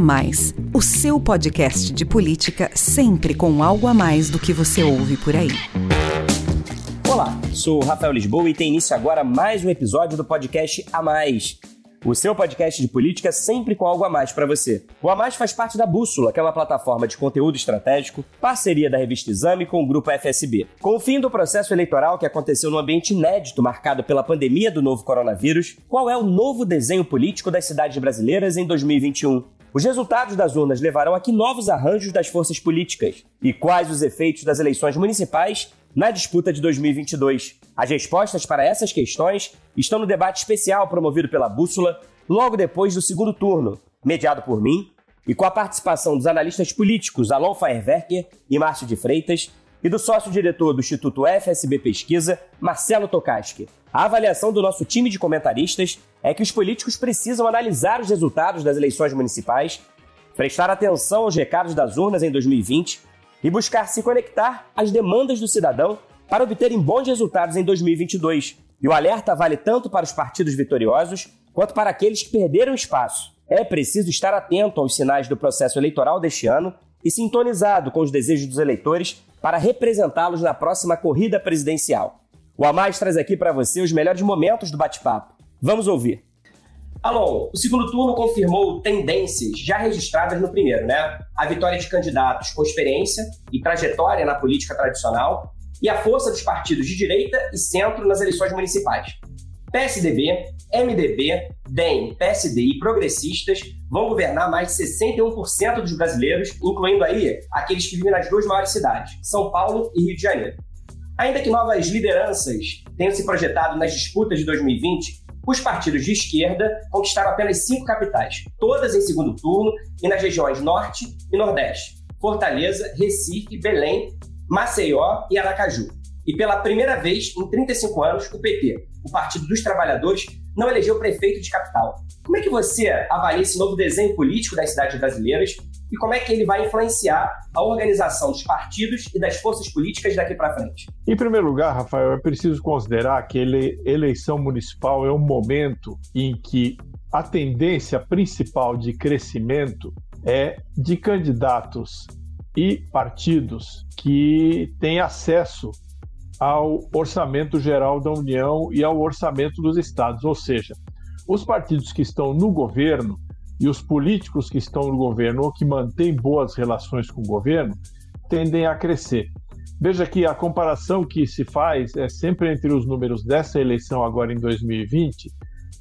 Mais, o seu podcast de política sempre com algo a mais do que você ouve por aí. Olá, sou Rafael Lisboa e tem início agora mais um episódio do podcast A Mais. O seu podcast de política sempre com algo a mais para você. O A Mais faz parte da Bússola, que é uma plataforma de conteúdo estratégico, parceria da revista Exame com o grupo FSB. Com o fim do processo eleitoral que aconteceu num ambiente inédito marcado pela pandemia do novo coronavírus, qual é o novo desenho político das cidades brasileiras em 2021? Os resultados das urnas levarão a que novos arranjos das forças políticas? E quais os efeitos das eleições municipais na disputa de 2022? As respostas para essas questões estão no debate especial promovido pela Bússola logo depois do segundo turno, mediado por mim, e com a participação dos analistas políticos Alon Feierwerker e Márcio de Freitas, e do sócio-diretor do Instituto FSB Pesquisa, Marcelo Tokaski. A avaliação do nosso time de comentaristas é que os políticos precisam analisar os resultados das eleições municipais, prestar atenção aos recados das urnas em 2020 e buscar se conectar às demandas do cidadão para obterem bons resultados em 2022. E o alerta vale tanto para os partidos vitoriosos quanto para aqueles que perderam espaço. É preciso estar atento aos sinais do processo eleitoral deste ano e sintonizado com os desejos dos eleitores para representá-los na próxima corrida presidencial. O Amais traz aqui para você os melhores momentos do bate-papo. Vamos ouvir. Alô, o segundo turno confirmou tendências já registradas no primeiro, né? A vitória de candidatos com experiência e trajetória na política tradicional e a força dos partidos de direita e centro nas eleições municipais. PSDB, MDB, DEM, PSD e progressistas vão governar mais de 61% dos brasileiros, incluindo aí aqueles que vivem nas duas maiores cidades, São Paulo e Rio de Janeiro. Ainda que novas lideranças tenham se projetado nas disputas de 2020, os partidos de esquerda conquistaram apenas cinco capitais, todas em segundo turno e nas regiões Norte e Nordeste: Fortaleza, Recife, Belém, Maceió e Aracaju. E pela primeira vez em 35 anos, o PT, o Partido dos Trabalhadores, não elegeu prefeito de capital. Como é que você avalia esse novo desenho político das cidades brasileiras e como é que ele vai influenciar a organização dos partidos e das forças políticas daqui para frente? Em primeiro lugar, Rafael, é preciso considerar que a eleição municipal é um momento em que a tendência principal de crescimento é de candidatos e partidos que têm acesso ao orçamento geral da União e ao orçamento dos estados, ou seja, os partidos que estão no governo e os políticos que estão no governo ou que mantêm boas relações com o governo tendem a crescer. Veja que a comparação que se faz é sempre entre os números dessa eleição agora em 2020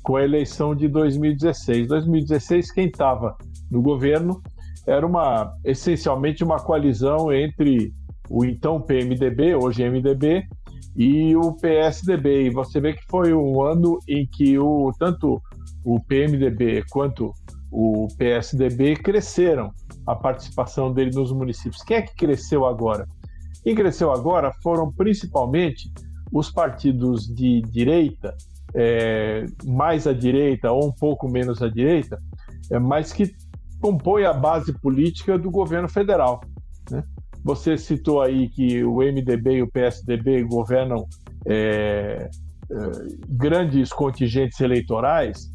com a eleição de 2016. 2016 quem estava no governo era uma essencialmente uma coalizão entre o então PMDB, hoje MDB, e o PSDB. E você vê que foi um ano em que o tanto o PMDB quanto o PSDB cresceram a participação dele nos municípios. Quem é que cresceu agora? Quem cresceu agora foram principalmente os partidos de direita, é, mais à direita ou um pouco menos à direita, é, mas que compõem a base política do governo federal. Né? Você citou aí que o MDB e o PSDB governam é, é, grandes contingentes eleitorais,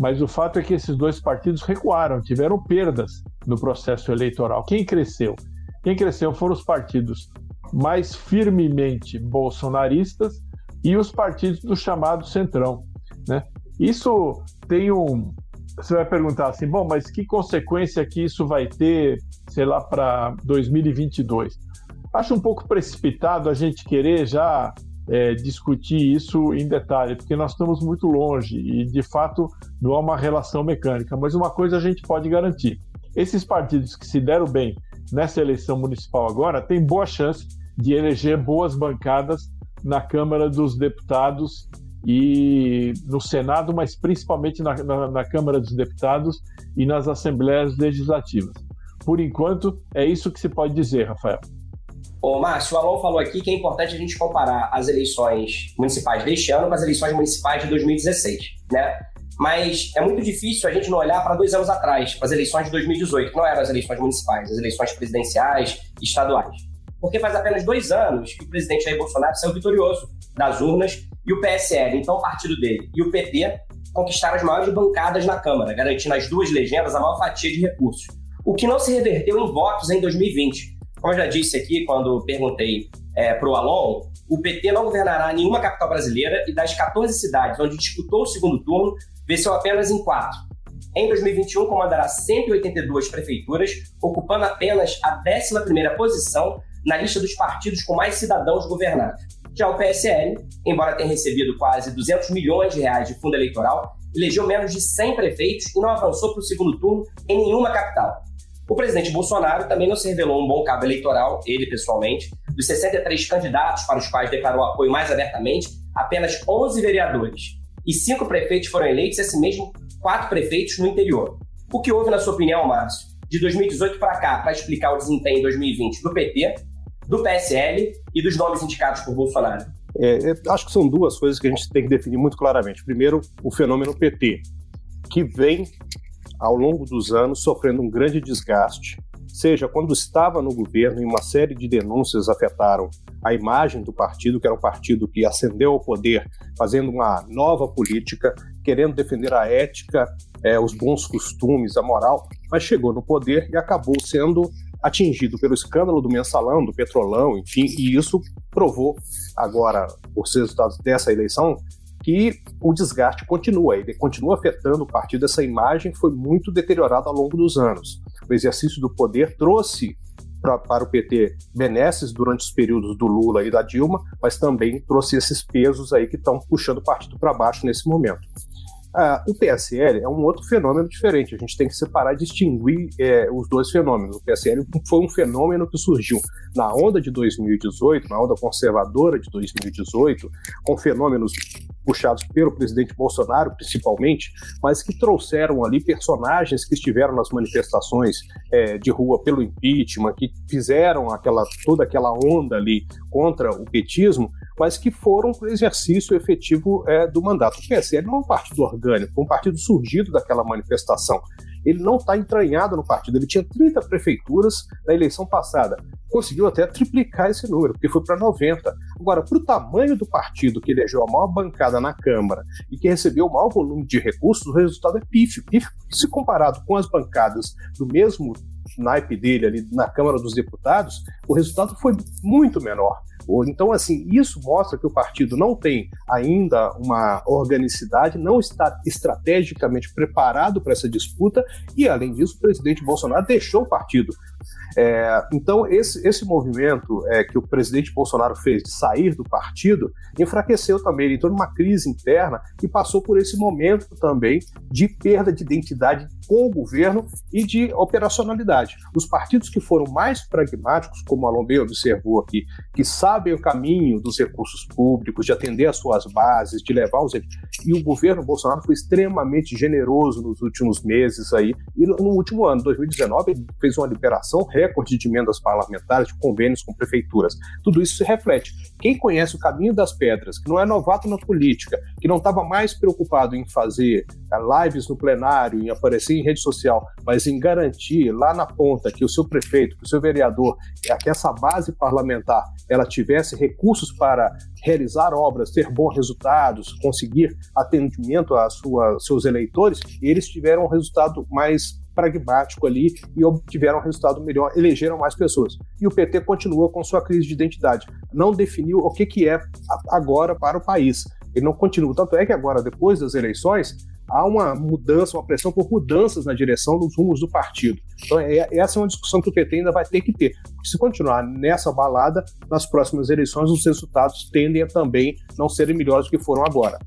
mas o fato é que esses dois partidos recuaram, tiveram perdas no processo eleitoral. Quem cresceu? Quem cresceu foram os partidos mais firmemente bolsonaristas e os partidos do chamado Centrão. Né? Isso tem um. Você vai perguntar assim, bom, mas que consequência que isso vai ter, sei lá, para 2022? Acho um pouco precipitado a gente querer já é, discutir isso em detalhe, porque nós estamos muito longe e, de fato, não há uma relação mecânica. Mas uma coisa a gente pode garantir: esses partidos que se deram bem nessa eleição municipal agora têm boa chance de eleger boas bancadas na Câmara dos Deputados e no Senado, mas principalmente na, na, na Câmara dos Deputados e nas Assembleias Legislativas. Por enquanto, é isso que se pode dizer, Rafael. Ô, Márcio, o Alon falou aqui que é importante a gente comparar as eleições municipais deste ano com as eleições municipais de 2016, né? Mas é muito difícil a gente não olhar para dois anos atrás, para as eleições de 2018, que não eram as eleições municipais, as eleições presidenciais e estaduais. Porque faz apenas dois anos que o presidente Jair Bolsonaro saiu vitorioso das urnas e o PSL, então o partido dele, e o PT conquistaram as maiores bancadas na Câmara, garantindo às duas legendas a maior fatia de recursos, o que não se reverteu em votos em 2020. Como eu já disse aqui quando perguntei é, para o Alon, o PT não governará nenhuma capital brasileira e das 14 cidades onde disputou o segundo turno, venceu apenas em quatro. Em 2021, comandará 182 prefeituras, ocupando apenas a 11ª posição na lista dos partidos com mais cidadãos governados. Já o PSL, embora tenha recebido quase 200 milhões de reais de fundo eleitoral, elegeu menos de 100 prefeitos e não avançou para o segundo turno em nenhuma capital. O presidente Bolsonaro também não se revelou um bom cabo eleitoral, ele pessoalmente. Dos 63 candidatos para os quais declarou apoio mais abertamente, apenas 11 vereadores e cinco prefeitos foram eleitos, e assim mesmo quatro prefeitos no interior. O que houve, na sua opinião, Márcio, de 2018 para cá, para explicar o desempenho em 2020 do PT, do PSL e dos nomes indicados por Bolsonaro? É, acho que são duas coisas que a gente tem que definir muito claramente. Primeiro, o fenômeno PT, que vem ao longo dos anos sofrendo um grande desgaste, seja quando estava no governo e uma série de denúncias afetaram a imagem do partido, que era um partido que ascendeu ao poder fazendo uma nova política, querendo defender a ética, é, os bons costumes, a moral, mas chegou no poder e acabou sendo atingido pelo escândalo do mensalão, do petrolão, enfim, e isso provou agora os resultados dessa eleição que o desgaste continua, ele continua afetando o partido. Essa imagem foi muito deteriorada ao longo dos anos. O exercício do poder trouxe pra, para o PT benesses durante os períodos do Lula e da Dilma, mas também trouxe esses pesos aí que estão puxando o partido para baixo nesse momento. Ah, o PSL é um outro fenômeno diferente. A gente tem que separar e distinguir é, os dois fenômenos. O PSL foi um fenômeno que surgiu na onda de 2018, na onda conservadora de 2018, com fenômenos puxados pelo presidente Bolsonaro, principalmente, mas que trouxeram ali personagens que estiveram nas manifestações é, de rua pelo impeachment, que fizeram aquela toda aquela onda ali contra o petismo, mas que foram para o exercício efetivo é, do mandato. O PSL não é um partido orgânico, um partido surgido daquela manifestação. Ele não está entranhado no partido. Ele tinha 30 prefeituras na eleição passada. Conseguiu até triplicar esse número, porque foi para 90. Agora, para o tamanho do partido que elegeu a maior bancada na Câmara e que recebeu o maior volume de recursos, o resultado é pífio. pífio. Se comparado com as bancadas do mesmo naipe dele ali na Câmara dos Deputados, o resultado foi muito menor. Então, assim, isso mostra que o partido não tem ainda uma organicidade, não está estrategicamente preparado para essa disputa e, além disso, o presidente Bolsonaro deixou o partido é, então, esse, esse movimento é, que o presidente Bolsonaro fez de sair do partido enfraqueceu também, ele entrou numa crise interna e passou por esse momento também de perda de identidade com o governo e de operacionalidade. Os partidos que foram mais pragmáticos, como a observou aqui, que sabem o caminho dos recursos públicos, de atender às suas bases, de levar os. E o governo Bolsonaro foi extremamente generoso nos últimos meses aí. E no último ano, 2019, ele fez uma liberação recorde de emendas parlamentares, de convênios com prefeituras. Tudo isso se reflete. Quem conhece o caminho das pedras, que não é novato na política, que não estava mais preocupado em fazer eh, lives no plenário, em aparecer em rede social, mas em garantir lá na ponta que o seu prefeito, que o seu vereador, eh, que essa base parlamentar, ela tivesse recursos para realizar obras, ter bons resultados, conseguir atendimento a sua, seus eleitores, eles tiveram um resultado mais pragmático ali e obtiveram um resultado melhor, elegeram mais pessoas. E o PT continua com sua crise de identidade. Não definiu o que, que é agora para o país. Ele não continua. Tanto é que agora, depois das eleições, há uma mudança, uma pressão por mudanças na direção dos rumos do partido. Então, é, essa é uma discussão que o PT ainda vai ter que ter. Porque se continuar nessa balada, nas próximas eleições, os resultados tendem a também não serem melhores do que foram agora.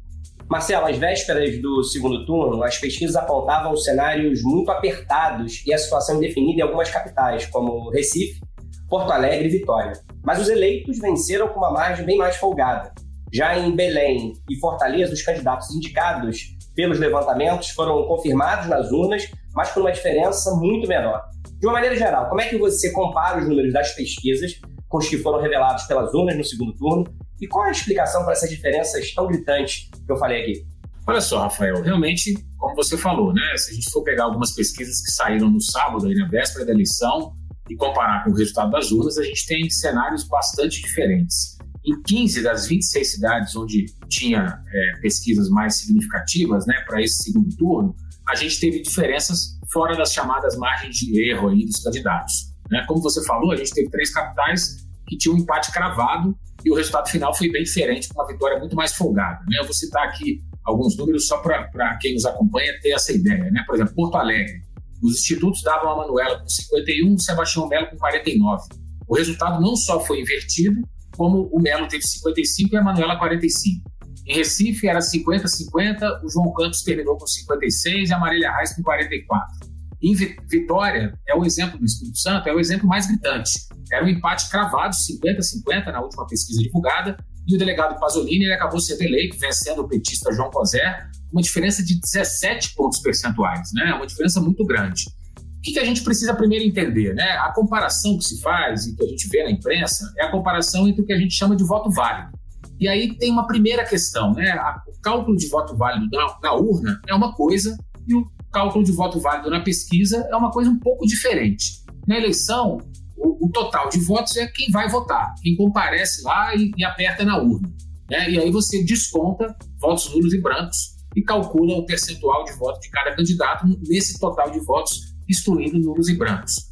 Marcelo, às vésperas do segundo turno, as pesquisas apontavam cenários muito apertados e a situação indefinida em algumas capitais, como Recife, Porto Alegre e Vitória. Mas os eleitos venceram com uma margem bem mais folgada. Já em Belém e Fortaleza, os candidatos indicados pelos levantamentos foram confirmados nas urnas, mas com uma diferença muito menor. De uma maneira geral, como é que você compara os números das pesquisas com os que foram revelados pelas urnas no segundo turno e qual é a explicação para essas diferenças tão gritantes que eu falei aqui? Olha só, Rafael, realmente, como você falou, né? Se a gente for pegar algumas pesquisas que saíram no sábado, aí na véspera da eleição, e comparar com o resultado das urnas, a gente tem cenários bastante diferentes. em 15 das 26 cidades onde tinha é, pesquisas mais significativas né, para esse segundo turno, a gente teve diferenças fora das chamadas margens de erro aí dos candidatos. Né? Como você falou, a gente teve três capitais que tinham um empate cravado e o resultado final foi bem diferente, com uma vitória muito mais folgada. Né? Eu vou citar aqui alguns números só para quem nos acompanha ter essa ideia. Né? Por exemplo, Porto Alegre. Os institutos davam a Manuela com 51, o Sebastião Melo com 49. O resultado não só foi invertido, como o Melo teve 55 e a Manuela 45. Em Recife era 50-50, o João Campos terminou com 56 e a Marília Reis com 44. Em Vitória, é o exemplo do Espírito Santo, é o exemplo mais gritante. Era um empate cravado, 50-50, na última pesquisa divulgada, e o delegado Pasolini ele acabou sendo eleito, vencendo o petista João Coser, uma diferença de 17 pontos percentuais, né? uma diferença muito grande. O que, que a gente precisa primeiro entender? Né? A comparação que se faz e que a gente vê na imprensa é a comparação entre o que a gente chama de voto válido. E aí tem uma primeira questão, né? O cálculo de voto válido na, na urna é uma coisa e o cálculo de voto válido na pesquisa é uma coisa um pouco diferente. Na eleição, o, o total de votos é quem vai votar, quem comparece lá e, e aperta na urna. Né? E aí você desconta votos nulos e brancos e calcula o percentual de voto de cada candidato nesse total de votos, excluindo nulos e brancos.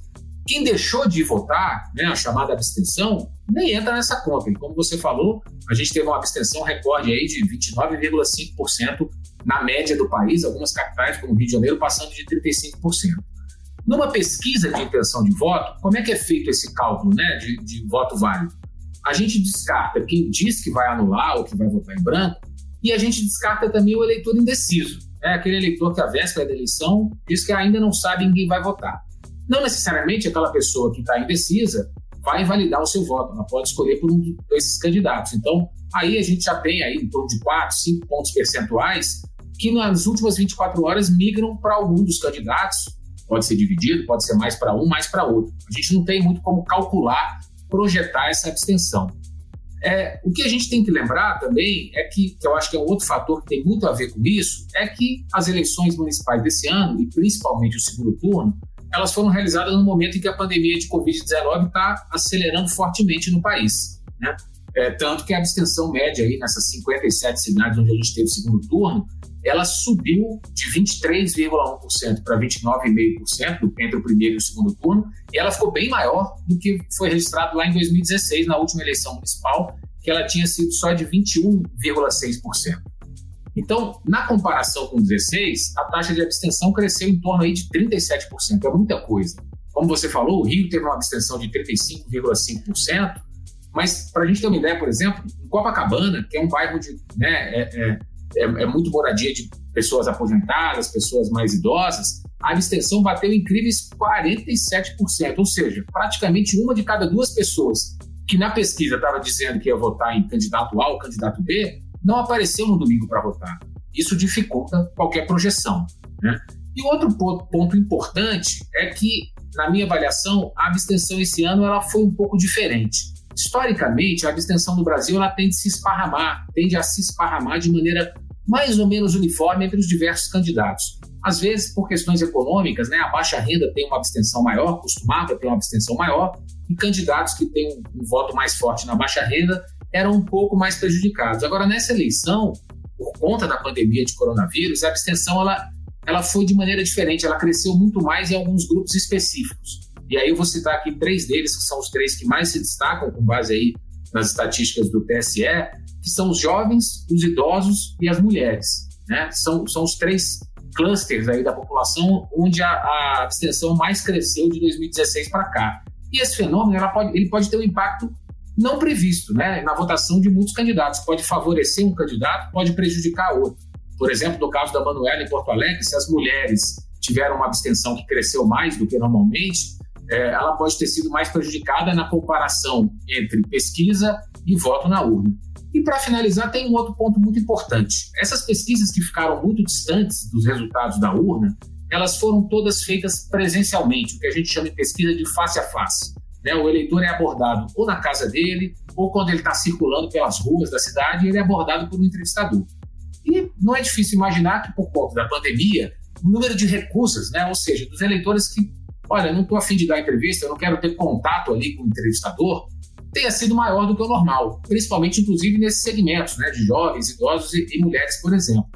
Quem deixou de votar, né, a chamada abstenção, nem entra nessa conta. E como você falou, a gente teve uma abstenção recorde aí de 29,5% na média do país, algumas capitais, como Rio de Janeiro, passando de 35%. Numa pesquisa de intenção de voto, como é que é feito esse cálculo né, de, de voto válido? A gente descarta quem diz que vai anular ou que vai votar em branco, e a gente descarta também o eleitor indeciso. É aquele eleitor que, à véspera da eleição, diz que ainda não sabe em quem vai votar. Não necessariamente aquela pessoa que está indecisa vai invalidar o seu voto, ela pode escolher por um desses candidatos. Então, aí a gente já tem aí em torno de 4, 5 pontos percentuais que nas últimas 24 horas migram para algum dos candidatos. Pode ser dividido, pode ser mais para um, mais para outro. A gente não tem muito como calcular, projetar essa abstenção. É, o que a gente tem que lembrar também é que, que eu acho que é um outro fator que tem muito a ver com isso, é que as eleições municipais desse ano, e principalmente o segundo turno, elas foram realizadas no momento em que a pandemia de Covid-19 está acelerando fortemente no país. Né? É, tanto que a abstenção média aí nessas 57 cidades onde a gente teve o segundo turno, ela subiu de 23,1% para 29,5% entre o primeiro e o segundo turno, e ela ficou bem maior do que foi registrado lá em 2016, na última eleição municipal, que ela tinha sido só de 21,6%. Então, na comparação com 16, a taxa de abstenção cresceu em torno aí de 37%, é muita coisa. Como você falou, o Rio teve uma abstenção de 35,5%, mas para a gente ter uma ideia, por exemplo, em Copacabana, que é um bairro de, né, é, é, é, é muito moradia de pessoas aposentadas, pessoas mais idosas, a abstenção bateu incríveis 47%, ou seja, praticamente uma de cada duas pessoas que na pesquisa estava dizendo que ia votar em candidato A ou candidato B, não apareceu no domingo para votar. Isso dificulta qualquer projeção. Né? E outro ponto importante é que, na minha avaliação, a abstenção esse ano ela foi um pouco diferente. Historicamente, a abstenção no Brasil ela tende a se esparramar, tende a se esparramar de maneira mais ou menos uniforme entre os diversos candidatos. Às vezes, por questões econômicas, né, a baixa renda tem uma abstenção maior, costumava ter uma abstenção maior, e candidatos que têm um, um voto mais forte na baixa renda eram um pouco mais prejudicados. Agora, nessa eleição, por conta da pandemia de coronavírus, a abstenção ela, ela foi de maneira diferente, ela cresceu muito mais em alguns grupos específicos. E aí eu vou citar aqui três deles, que são os três que mais se destacam, com base aí nas estatísticas do TSE, que são os jovens, os idosos e as mulheres. Né? São, são os três clusters aí da população onde a, a abstenção mais cresceu de 2016 para cá. E esse fenômeno pode, ele pode ter um impacto não previsto né, na votação de muitos candidatos. Pode favorecer um candidato, pode prejudicar outro. Por exemplo, no caso da Manuela em Porto Alegre, se as mulheres tiveram uma abstenção que cresceu mais do que normalmente, é, ela pode ter sido mais prejudicada na comparação entre pesquisa e voto na urna. E para finalizar, tem um outro ponto muito importante. Essas pesquisas que ficaram muito distantes dos resultados da urna, elas foram todas feitas presencialmente, o que a gente chama de pesquisa de face a face. Né? O eleitor é abordado ou na casa dele, ou quando ele está circulando pelas ruas da cidade, ele é abordado por um entrevistador. E não é difícil imaginar que, por conta da pandemia, o número de recusas, né? ou seja, dos eleitores que, olha, não estou afim de dar entrevista, eu não quero ter contato ali com o entrevistador, tenha sido maior do que o normal, principalmente, inclusive, nesses segmentos né, de jovens, idosos e, e mulheres, por exemplo.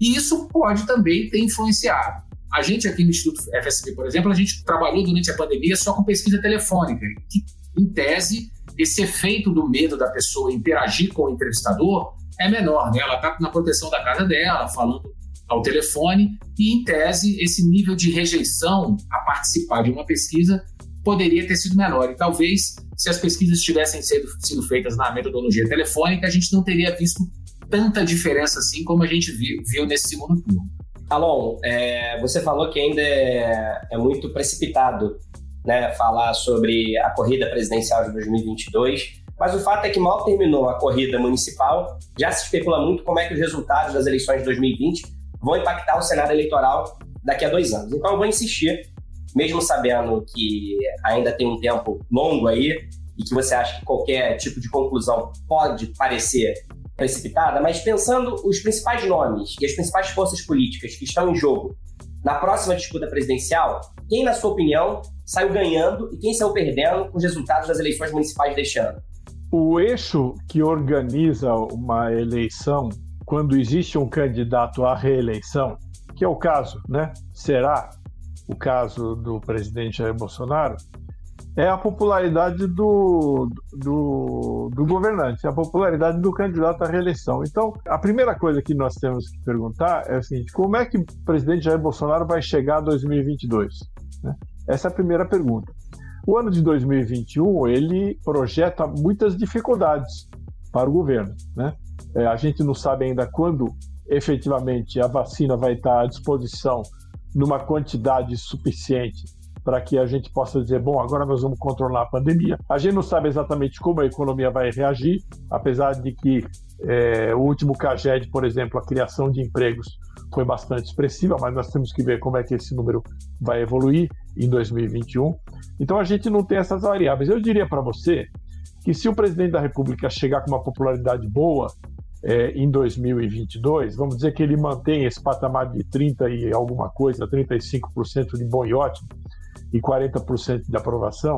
E isso pode também ter influenciado. A gente aqui no Instituto FSB, por exemplo, a gente trabalhou durante a pandemia só com pesquisa telefônica, que, em tese, esse efeito do medo da pessoa interagir com o entrevistador é menor, né? Ela está na proteção da casa dela, falando ao telefone, e em tese, esse nível de rejeição a participar de uma pesquisa poderia ter sido menor. E talvez, se as pesquisas tivessem sido, sido feitas na metodologia telefônica, a gente não teria visto tanta diferença assim como a gente viu, viu nesse segundo turno. Alon, é, você falou que ainda é, é, muito precipitado né, falar sobre a corrida presidencial de 2022, mas o fato é que mal terminou a corrida municipal, já se especula muito como é que os resultados das eleições de 2020 vão impactar o cenário eleitoral daqui a dois anos. Então eu vou insistir, mesmo sabendo que ainda tem um tempo longo aí e que você acha que qualquer tipo de conclusão pode parecer precipitada, mas pensando os principais nomes e as principais forças políticas que estão em jogo na próxima disputa presidencial, quem, na sua opinião, saiu ganhando e quem saiu perdendo com os resultados das eleições municipais deste ano? O eixo que organiza uma eleição, quando existe um candidato à reeleição, que é o caso, né? Será o caso do presidente Jair Bolsonaro, é a popularidade do, do, do, governante, a popularidade do candidato à reeleição. Então, a primeira coisa que nós temos que perguntar é o seguinte: como é que o presidente Jair Bolsonaro vai chegar a 2022? Né? Essa é a primeira pergunta. O ano de 2021 ele projeta muitas dificuldades para o governo. Né? É, a gente não sabe ainda quando efetivamente a vacina vai estar à disposição numa quantidade suficiente para que a gente possa dizer, bom, agora nós vamos controlar a pandemia. A gente não sabe exatamente como a economia vai reagir, apesar de que é, o último CAGED, por exemplo, a criação de empregos foi bastante expressiva, mas nós temos que ver como é que esse número vai evoluir em 2021. Então a gente não tem essas variáveis. Eu diria para você que se o presidente da República chegar com uma popularidade boa é, em 2022, vamos dizer que ele mantém esse patamar de 30 e alguma coisa, 35% de bom e ótimo, e 40% de aprovação,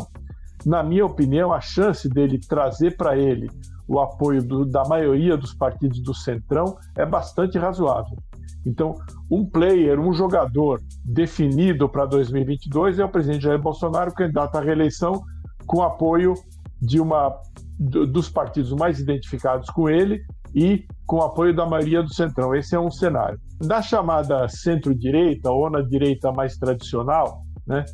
na minha opinião, a chance dele trazer para ele o apoio do, da maioria dos partidos do Centrão é bastante razoável. Então, um player, um jogador definido para 2022 é o presidente Jair Bolsonaro, candidato à reeleição, com apoio de uma dos partidos mais identificados com ele e com apoio da maioria do Centrão. Esse é um cenário. Na chamada centro-direita ou na direita mais tradicional, né,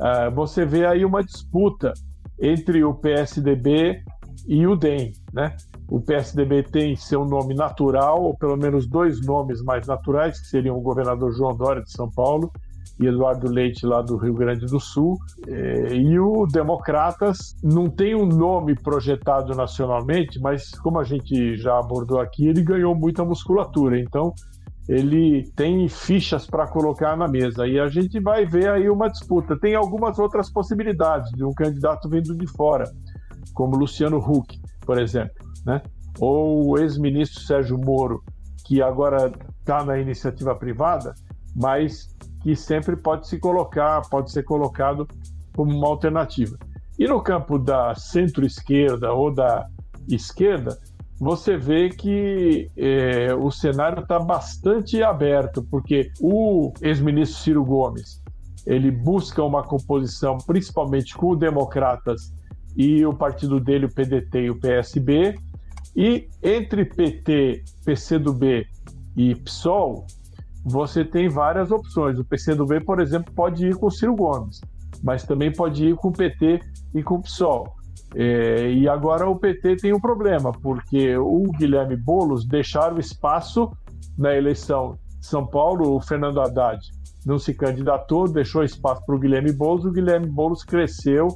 uh, você vê aí uma disputa entre o PSDB e o DEM. Né? O PSDB tem seu nome natural, ou pelo menos dois nomes mais naturais, que seriam o governador João Dória de São Paulo e Eduardo Leite lá do Rio Grande do Sul. Eh, e o Democratas não tem um nome projetado nacionalmente, mas como a gente já abordou aqui, ele ganhou muita musculatura. Então, ele tem fichas para colocar na mesa. E a gente vai ver aí uma disputa. Tem algumas outras possibilidades de um candidato vindo de fora, como Luciano Huck, por exemplo, né? ou o ex-ministro Sérgio Moro, que agora está na iniciativa privada, mas que sempre pode se colocar, pode ser colocado como uma alternativa. E no campo da centro-esquerda ou da esquerda, você vê que é, o cenário está bastante aberto, porque o ex-ministro Ciro Gomes ele busca uma composição principalmente com os democratas e o partido dele, o PDT e o PSB, e entre PT, PCdoB e PSOL, você tem várias opções. O PCdoB, por exemplo, pode ir com o Ciro Gomes, mas também pode ir com o PT e com o PSOL. É, e agora o PT tem um problema, porque o Guilherme Boulos deixaram espaço na eleição de São Paulo, o Fernando Haddad não se candidatou, deixou espaço para o Guilherme Boulos, o Guilherme Boulos cresceu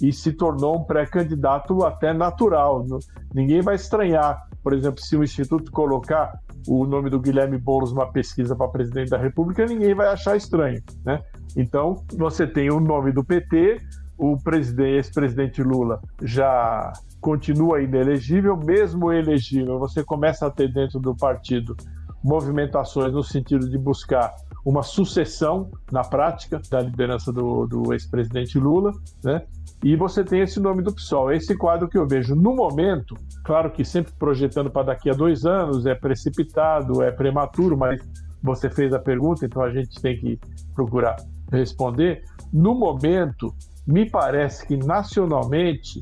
e se tornou um pré-candidato até natural. Ninguém vai estranhar, por exemplo, se o Instituto colocar o nome do Guilherme Boulos numa pesquisa para presidente da República, ninguém vai achar estranho. Né? Então, você tem o nome do PT, o ex-presidente Lula já continua inelegível, mesmo elegível, você começa a ter dentro do partido movimentações no sentido de buscar uma sucessão na prática da liderança do, do ex-presidente Lula, né? E você tem esse nome do PSOL. Esse quadro que eu vejo no momento, claro que sempre projetando para daqui a dois anos, é precipitado, é prematuro, mas você fez a pergunta, então a gente tem que procurar responder. No momento, me parece que nacionalmente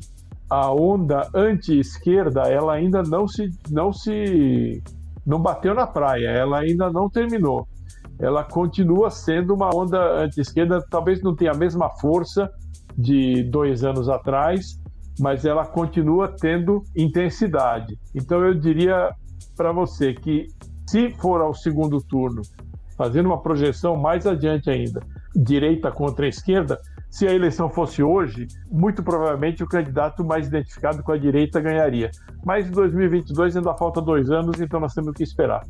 a onda anti-esquerda ela ainda não se não se não bateu na praia, ela ainda não terminou. Ela continua sendo uma onda anti-esquerda, talvez não tenha a mesma força de dois anos atrás, mas ela continua tendo intensidade. Então eu diria para você que se for ao segundo turno, fazendo uma projeção mais adiante ainda, direita contra esquerda, se a eleição fosse hoje, muito provavelmente o candidato mais identificado com a direita ganharia. Mas em 2022 ainda falta dois anos, então nós temos que esperar.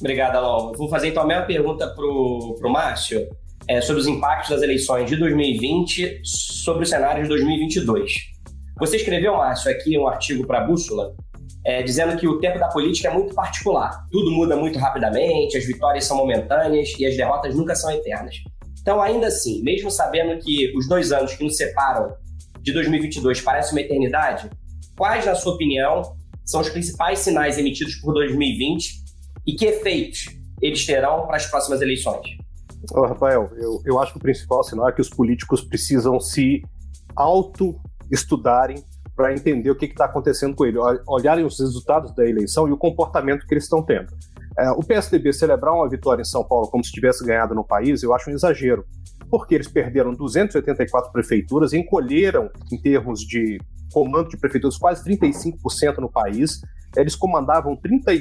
Obrigado, Alon. Vou fazer então a mesma pergunta para o Márcio é, sobre os impactos das eleições de 2020 sobre o cenário de 2022. Você escreveu, Márcio, aqui um artigo para a Bússola, é, dizendo que o tempo da política é muito particular. Tudo muda muito rapidamente, as vitórias são momentâneas e as derrotas nunca são eternas. Então, ainda assim, mesmo sabendo que os dois anos que nos separam de 2022 parecem uma eternidade, quais, na sua opinião, são os principais sinais emitidos por 2020 e que efeitos eles terão para as próximas eleições? Oh, Rafael, eu, eu acho que o principal sinal é que os políticos precisam se auto-estudarem para entender o que está acontecendo com ele, olharem os resultados da eleição e o comportamento que eles estão tendo. É, o PSDB celebrar uma vitória em São Paulo como se tivesse ganhado no país, eu acho um exagero, porque eles perderam 284 prefeituras, encolheram em termos de comando de prefeituras quase 35% no país, eles comandavam 30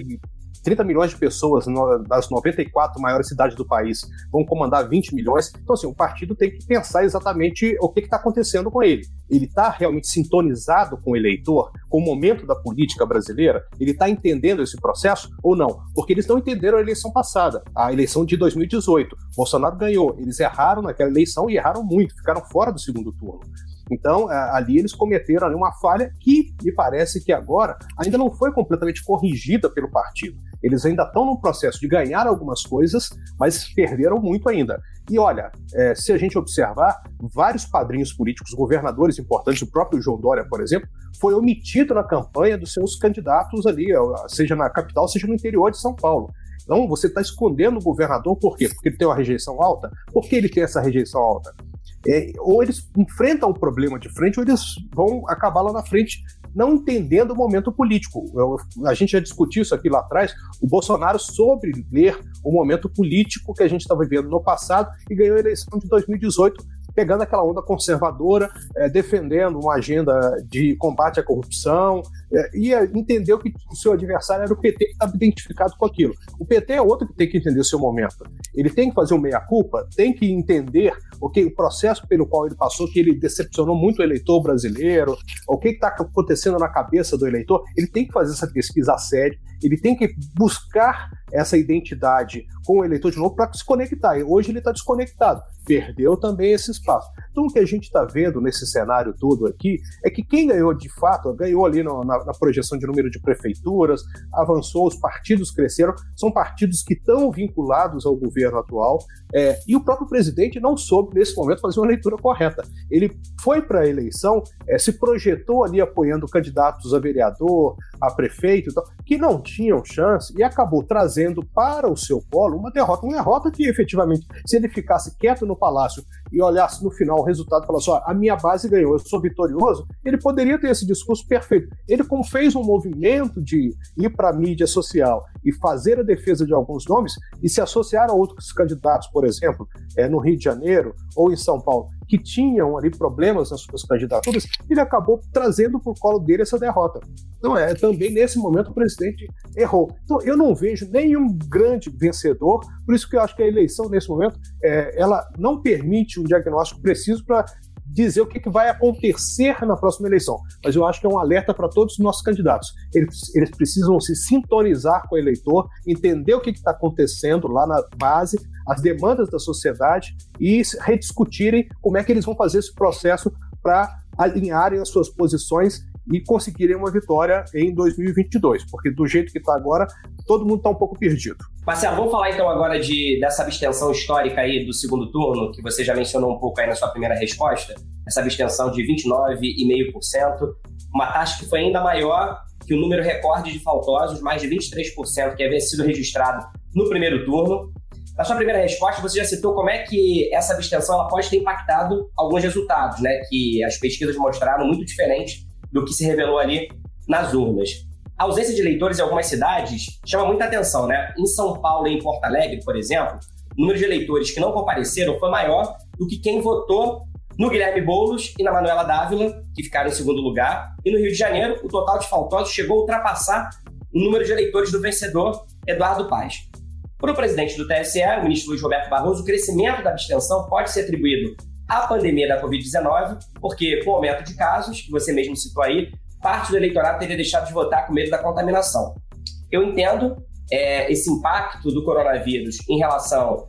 30 milhões de pessoas das 94 maiores cidades do país vão comandar 20 milhões. Então, assim, o partido tem que pensar exatamente o que está acontecendo com ele. Ele está realmente sintonizado com o eleitor, com o momento da política brasileira? Ele está entendendo esse processo ou não? Porque eles não entenderam a eleição passada, a eleição de 2018. Bolsonaro ganhou, eles erraram naquela eleição e erraram muito, ficaram fora do segundo turno. Então, ali eles cometeram ali uma falha que me parece que agora ainda não foi completamente corrigida pelo partido. Eles ainda estão no processo de ganhar algumas coisas, mas perderam muito ainda. E olha, é, se a gente observar, vários padrinhos políticos, governadores importantes, o próprio João Dória, por exemplo, foi omitido na campanha dos seus candidatos ali, seja na capital, seja no interior de São Paulo. Então, você está escondendo o governador, por quê? Porque ele tem uma rejeição alta? Por que ele tem essa rejeição alta? É, ou eles enfrentam o problema de frente, ou eles vão acabar lá na frente não entendendo o momento político. Eu, a gente já discutiu isso aqui lá atrás. O Bolsonaro soube ler o momento político que a gente está vivendo no passado e ganhou a eleição de 2018 pegando aquela onda conservadora, é, defendendo uma agenda de combate à corrupção, é, e entendeu que o seu adversário era o PT que estava identificado com aquilo. O PT é outro que tem que entender o seu momento. Ele tem que fazer o meia-culpa, tem que entender o que o processo pelo qual ele passou, que ele decepcionou muito o eleitor brasileiro, o que está acontecendo na cabeça do eleitor. Ele tem que fazer essa pesquisa a sério, ele tem que buscar essa identidade com o eleitor de novo para se conectar. E hoje ele está desconectado, perdeu também esse espaço. Então, o que a gente está vendo nesse cenário todo aqui é que quem ganhou de fato, ganhou ali no, na, na, projeção de número de prefeituras, avançou, os partidos cresceram, são partidos que estão vinculados ao governo atual, é, e o próprio presidente não soube, nesse momento, fazer uma leitura correta. Ele foi para a eleição, é, se projetou ali apoiando candidatos a vereador, a prefeito, que não tinham chance, e acabou trazendo para o seu colo uma derrota, uma derrota que efetivamente, se ele ficasse quieto no palácio e olhasse no final o resultado e falasse: ó, a minha base ganhou, eu sou vitorioso, ele poderia ter esse discurso perfeito. Ele, como fez um movimento de ir para a mídia social e fazer a defesa de alguns nomes e se associar a outros candidatos, por exemplo, é, no Rio de Janeiro ou em São Paulo, que tinham ali problemas nas suas candidaturas, ele acabou trazendo o colo dele essa derrota. Então, é, também nesse momento o presidente errou. Então, eu não vejo nenhum grande vencedor, por isso que eu acho que a eleição nesse momento é, ela não permite um diagnóstico preciso para dizer o que, que, vai acontecer na próxima eleição. Mas eu acho que é um alerta para todos os nossos candidatos. Eles, eles precisam se sintonizar com o eleitor, entender o que está acontecendo lá na base, as demandas da sociedade e rediscutirem como é que eles vão fazer esse processo para alinharem as suas posições e conseguirem uma vitória em 2022, porque do jeito que está agora, todo mundo está um pouco perdido. Marcelo, vamos falar então agora de, dessa abstenção histórica aí do segundo turno, que você já mencionou um pouco aí na sua primeira resposta, essa abstenção de 29,5%, uma taxa que foi ainda maior que o número recorde de faltosos, mais de 23%, que havia sido registrado no primeiro turno. Na sua primeira resposta, você já citou como é que essa abstenção ela pode ter impactado alguns resultados, né? Que as pesquisas mostraram muito diferentes do que se revelou ali nas urnas. A ausência de eleitores em algumas cidades chama muita atenção, né? Em São Paulo e em Porto Alegre, por exemplo, o número de eleitores que não compareceram foi maior do que quem votou no Guilherme Boulos e na Manuela Dávila, que ficaram em segundo lugar. E no Rio de Janeiro, o total de faltosos chegou a ultrapassar o número de eleitores do vencedor, Eduardo Paz. Para o presidente do TSE, o ministro Luiz Roberto Barroso, o crescimento da abstenção pode ser atribuído à pandemia da Covid-19, porque com o aumento de casos, que você mesmo citou aí, parte do eleitorado teria deixado de votar com medo da contaminação. Eu entendo é, esse impacto do coronavírus em relação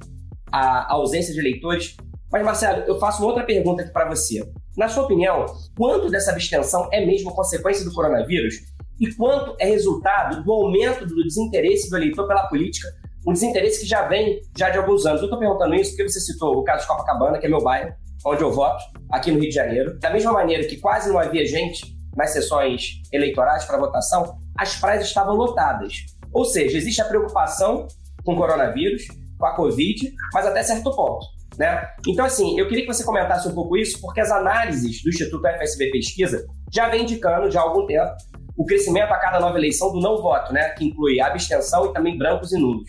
à ausência de eleitores, mas Marcelo, eu faço outra pergunta aqui para você. Na sua opinião, quanto dessa abstenção é mesmo consequência do coronavírus e quanto é resultado do aumento do desinteresse do eleitor pela política um desinteresse que já vem já de alguns anos. Eu estou perguntando isso porque você citou o caso de Copacabana, que é meu bairro, onde eu voto, aqui no Rio de Janeiro. Da mesma maneira que quase não havia gente nas sessões eleitorais para votação, as praias estavam lotadas. Ou seja, existe a preocupação com o coronavírus, com a Covid, mas até certo ponto. Né? Então, assim, eu queria que você comentasse um pouco isso, porque as análises do Instituto FSB Pesquisa já vem indicando já há algum tempo o crescimento a cada nova eleição do não voto, né? que inclui a abstenção e também brancos e nulos.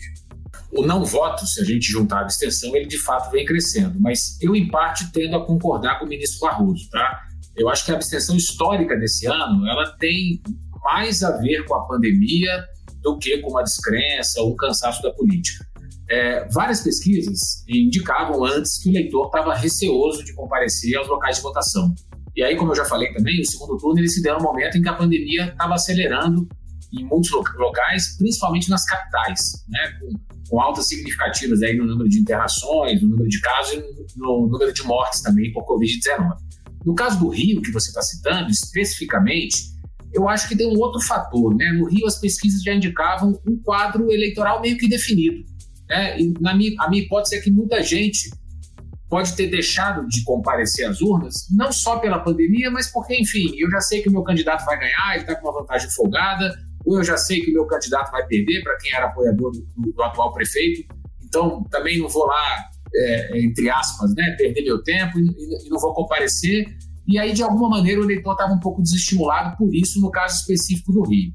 O não voto, se a gente juntar a abstenção, ele de fato vem crescendo. Mas eu, em parte, tendo a concordar com o ministro Barroso. Tá? Eu acho que a abstenção histórica desse ano ela tem mais a ver com a pandemia do que com uma descrença ou cansaço da política. É, várias pesquisas indicavam antes que o eleitor estava receoso de comparecer aos locais de votação. E aí, como eu já falei também, o segundo turno ele se deu no momento em que a pandemia estava acelerando em muitos locais, principalmente nas capitais, né, com com altas significativas aí no número de internações, no número de casos e no número de mortes também por Covid-19. No caso do Rio, que você está citando especificamente, eu acho que tem um outro fator. Né? No Rio, as pesquisas já indicavam um quadro eleitoral meio que definido. Né? E na minha, a minha hipótese é que muita gente pode ter deixado de comparecer às urnas, não só pela pandemia, mas porque, enfim, eu já sei que o meu candidato vai ganhar, ele está com uma vantagem folgada, ou eu já sei que o meu candidato vai perder para quem era apoiador do, do, do, atual prefeito, então também não vou lá, é, entre aspas, né, perder meu tempo e, e, não vou comparecer. E aí, de alguma maneira, o eleitor estava um pouco desestimulado por isso, no caso específico do Rio.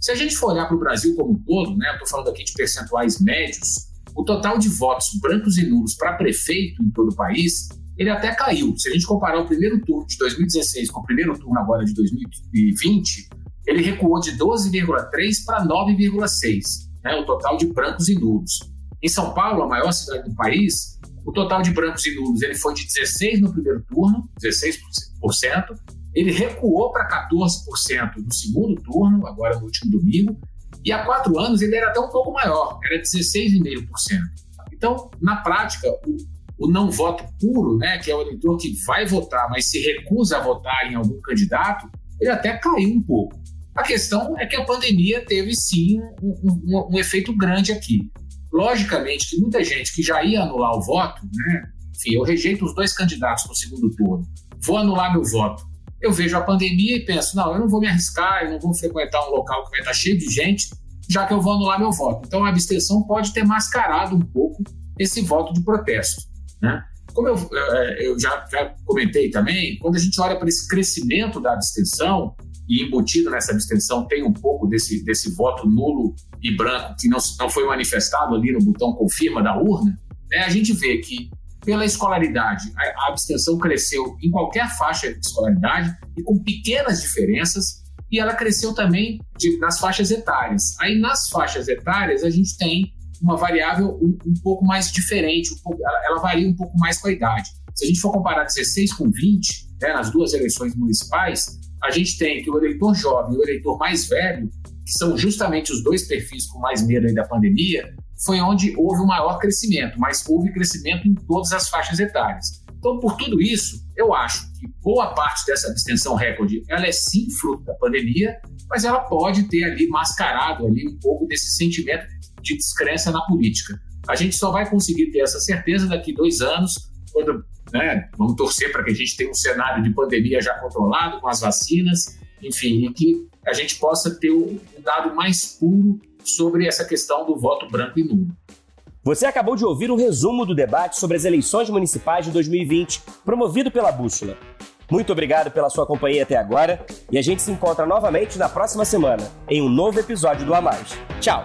Se a gente for olhar para o Brasil como um todo, né, estou falando aqui de percentuais médios, o total de votos brancos e nulos para prefeito em todo o país, ele até caiu. Se a gente comparar o primeiro turno de 2016 com o primeiro turno agora de 2020, ele recuou de 12,3 para 9,6, né, o total de brancos e nulos. Em São Paulo, a maior cidade do país, o total de brancos e nulos ele foi de 16 no primeiro turno, 16%, ele recuou para 14% no segundo turno, agora no último domingo, e há quatro anos ele era até um pouco maior, era 16,5%. Então, na prática, o, o não voto puro, né, que é o eleitor que vai votar, mas se recusa a votar em algum candidato, ele até caiu um pouco. A questão é que a pandemia teve sim um, um, um, efeito grande aqui. Logicamente que muita gente que já ia anular o voto, né? Enfim, eu rejeito os dois candidatos no segundo turno, vou anular meu voto. Eu vejo a pandemia e penso, não, eu não vou me arriscar, eu não vou frequentar um local que vai estar cheio de gente, já que eu vou anular meu voto. Então a abstenção pode ter mascarado um pouco esse voto de protesto, né? Como eu, é, eu já, já comentei também, quando a gente olha para esse crescimento da abstenção, e embutido nessa abstenção tem um pouco desse, desse voto nulo e branco que não, não foi manifestado ali no botão confirma da urna, né, a gente vê que pela escolaridade, a, a abstenção cresceu em qualquer faixa de escolaridade e com pequenas diferenças, e ela cresceu também de, nas faixas etárias. Aí nas faixas etárias a gente tem uma variável um, um pouco mais diferente, um pouco, ela, ela, varia um pouco mais com a idade. Se a gente for comparar 16 com 20, né, nas duas eleições municipais, a gente tem que o eleitor jovem e o eleitor mais velho, que são justamente os dois perfis com mais medo da pandemia, foi onde houve o maior crescimento, mas houve crescimento em todas as faixas etárias. Então, por tudo isso, eu acho que boa parte dessa abstenção recorde, ela é sim fruto da pandemia, mas ela pode ter ali mascarado ali um pouco desse sentimento de descrença na política. A gente só vai conseguir ter essa certeza daqui dois anos, quando né, vamos torcer para que a gente tenha um cenário de pandemia já controlado com as vacinas, enfim, e que a gente possa ter um dado mais puro sobre essa questão do voto branco e nulo. Você acabou de ouvir o um resumo do debate sobre as eleições municipais de 2020, promovido pela Bússola. Muito obrigado pela sua companhia até agora e a gente se encontra novamente na próxima semana em um novo episódio do A Mais. Tchau!